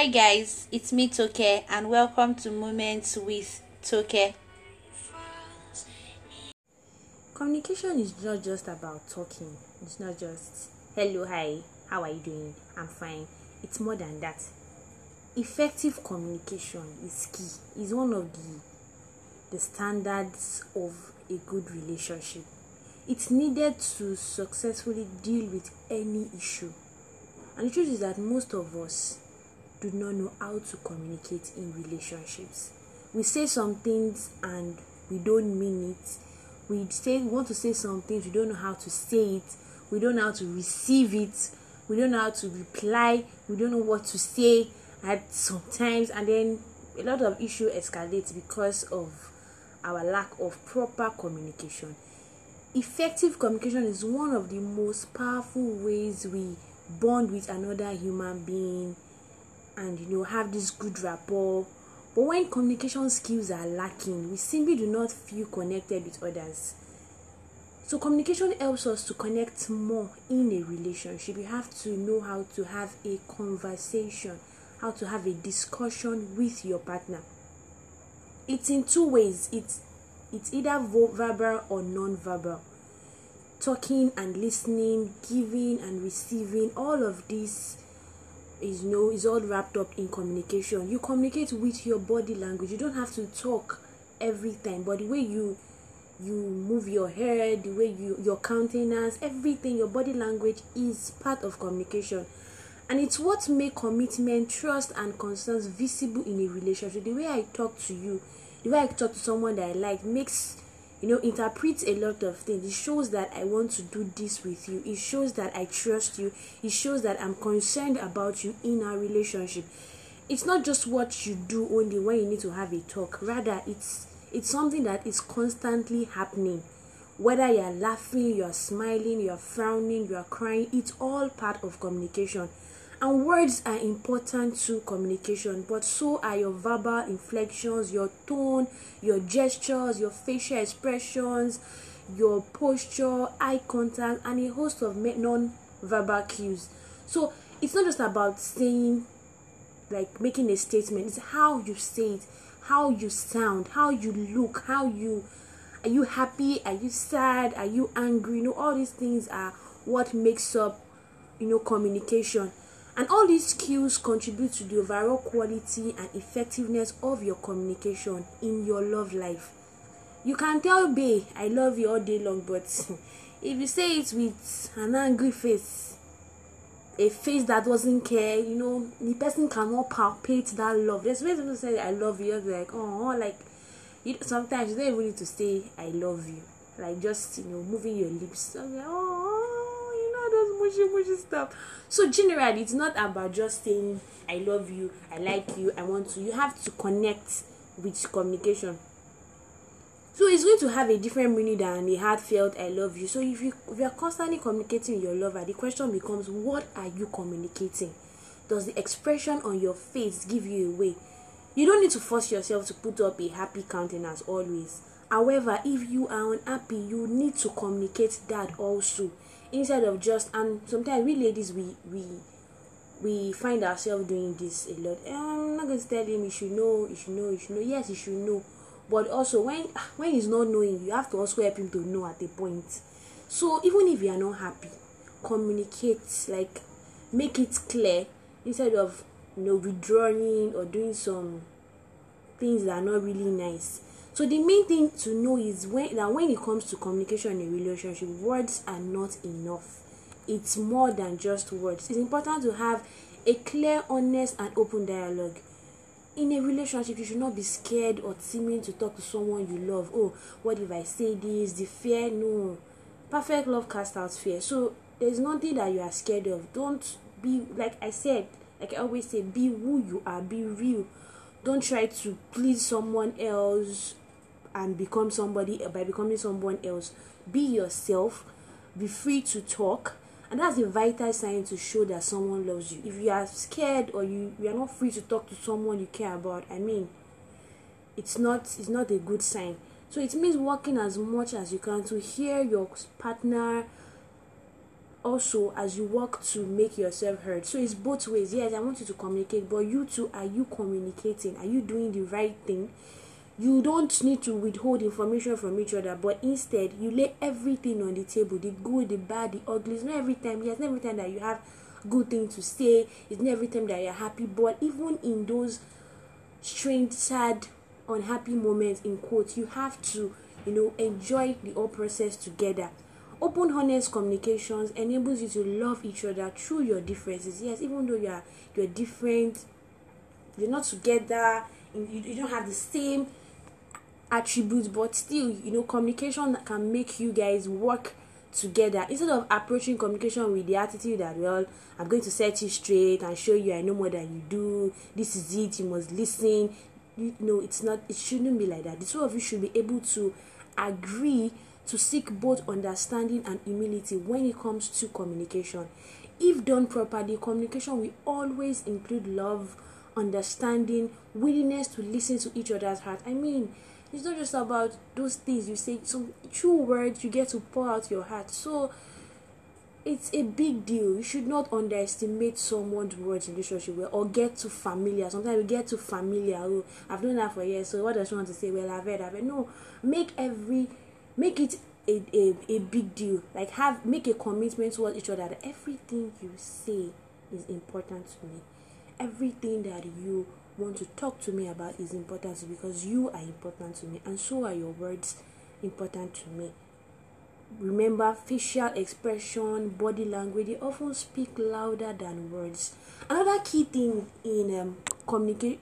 Hi guys, it's me Toke and welcome to Moments with Toke. Communication is not just about talking. It's not just hello, hi, how are you doing? I'm fine. It's more than that. Effective communication is key. Is one of the the standards of a good relationship. It's needed to successfully deal with any issue. And the truth is that most of us do not know how to communicate in relationships. We say some things and we don't mean it. We say we want to say some things, we don't know how to say it. We don't know how to receive it. We don't know how to reply. We don't know what to say at sometimes, and then a lot of issue escalates because of our lack of proper communication. Effective communication is one of the most powerful ways we bond with another human being and you know have this good rapport. But when communication skills are lacking we simply do not feel connected with others. So communication helps us to connect more in a relationship. You have to know how to have a conversation how to have a discussion with your partner. It's in two ways. It's it's either verbal or non-verbal. Talking and listening giving and receiving all of this is you know is all wrapped up in communication. You communicate with your body language. You don't have to talk every time but the way you you move your head the way you your countenance everything your body language is part of communication. And it's what make commitment trust and concerns visible in a relationship. The way i talk to you the way i talk to someone that i like makes you know interprets a lot of things. It shows that i want to do this with you. It shows that i trust you. It shows that i'm concerned about you in our relationship. It's not just what you do only when you need to have a talk. Rather it's it's something that is constantly happening. Whether you're laughing you're smiling you're frowning you're crying it's all part of communication and words are important to communication, but so are your verbal inflections, your tone, your gestures, your facial expressions, your posture, eye contact, and a host of non verbal cues. So it's not just about saying, like making a statement, it's how you say it, how you sound, how you look, how you are you happy, are you sad, are you angry? You know, all these things are what makes up you know communication and all these skills contribute to the overall quality and effectiveness of your communication in your love life. You can tell babe I love you all day long, but if you say it with an angry face, a face that doesn't care, you know, the person cannot palpate that love. There's ways to say I love you, you're like, oh, oh, like you sometimes you don't even need to say I love you. Like just you know, moving your lips. Oh mushy mushy stuff. So generally it's not about just saying i love you i like you i want to. You have to connect with communication. So it's going to have a different meaning than a heartfelt i love you. So if you if you are constantly communicating your lover the question becomes what are you communicating? Does the expression on your face give you away? You don't need to force yourself to put up a happy countenance always. However if you are unhappy you need to communicate that also instead of just and sometimes we ladies we we we find ourselves doing this a lot. Eh, i'm not going to tell him you should know you should know you should know. Yes you should know. But also when when he's not knowing you have to also help him to know at a point. So even if you are not happy communicate like make it clear. Instead of you know withdrawing or doing some things that are not really nice so the main thing to know is when that when it comes to communication in a relationship words are not enough. It's more than just words. It's important to have a clear honest and open dialogue. In a relationship you should not be scared or timid to talk to someone you love. Oh what if i say this? The fear? No. Perfect love casts out fear. So there's nothing that you are scared of. Don't be like i said like i always say be who you are. Be real. Don't try to please someone else and become somebody uh, by becoming someone else be yourself be free to talk and that's a vital sign to show that someone loves you. If you are scared or you, you are not free to talk to someone you care about i mean it's not it's not a good sign. So it means working as much as you can to hear your partner also as you work to make yourself heard. So it's both ways. Yes i want you to communicate but you too are you communicating? Are you doing the right thing you don't need to withhold information from each other but instead you lay everything on the table the good the bad the ugly. It's not every time yes not every time that you have good thing to say it's not every time that you're happy but even in those strange sad unhappy moments in quotes you have to you know enjoy the whole process together. Open honest communications enables you to love each other through your differences. Yes even though you are you're different you're not together you, you don't have the same attributes but still you know communication can make you guys work together instead of approaching communication with the attitude that well i'm going to set you straight and show you i know more than you do this is it you must listen you know it's not it shouldn't be like that the two of you should be able to agree to seek both understanding and humility when it comes to communication. If done properly, communication will always include love, understanding, willingness to listen to each other's heart. I mean, it's not just about those things you say, some true words you get to pour out your heart. So it's a big deal. You should not underestimate someone's words in relationship well, or get too familiar. Sometimes we get too familiar. Oh, I've done that for years. So what does she want to say? Well, I've heard, I've heard. No, make every make it a, a, a big deal like have make a commitment towards each other that everything you say is important to me everything that you want to talk to me about is important because you are important to me and so are your words important to me. Remember facial expression body language they often speak louder than words. Another key thing in um,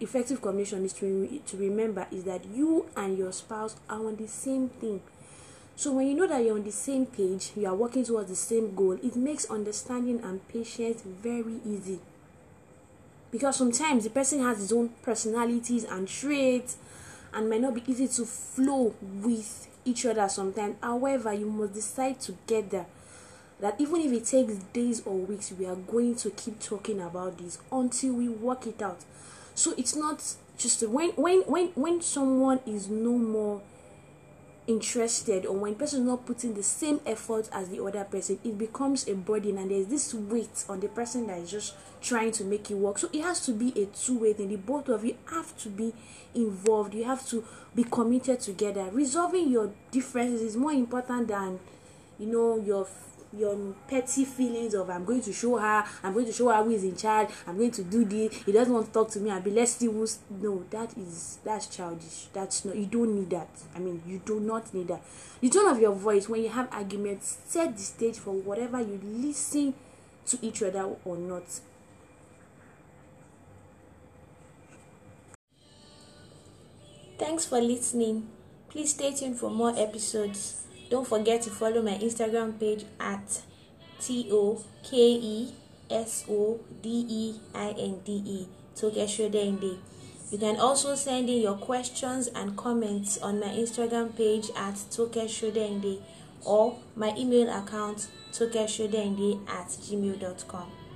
effective communication is to, re- to remember is that you and your spouse are on the same thing. So when you know that you're on the same page, you are working towards the same goal, it makes understanding and patience very easy. Because sometimes the person has his own personalities and traits and might not be easy to flow with each other sometimes. However, you must decide together that even if it takes days or weeks, we are going to keep talking about this until we work it out. So it's not just when when when when someone is no more interested or when person is not putting the same effort as the other person it becomes a burden and there's this weight on the person that is just trying to make it work. So it has to be a two-way thing. The both of you have to be involved. You have to be committed together. Resolving your differences is more important than you know your your petty feelings of I'm going to show her, I'm going to show her who is in charge, I'm going to do this, he doesn't want to talk to me, I'll be let's no, that is that's childish. That's not you don't need that. I mean you do not need that. The tone of your voice when you have arguments set the stage for whatever you listen to each other or not. Thanks for listening. Please stay tuned for more episodes. Don't forget to follow my Instagram page at T O K E S O D E I N D E You can also send in your questions and comments on my Instagram page at Tokeshode or my email account tokeshode at gmail.com.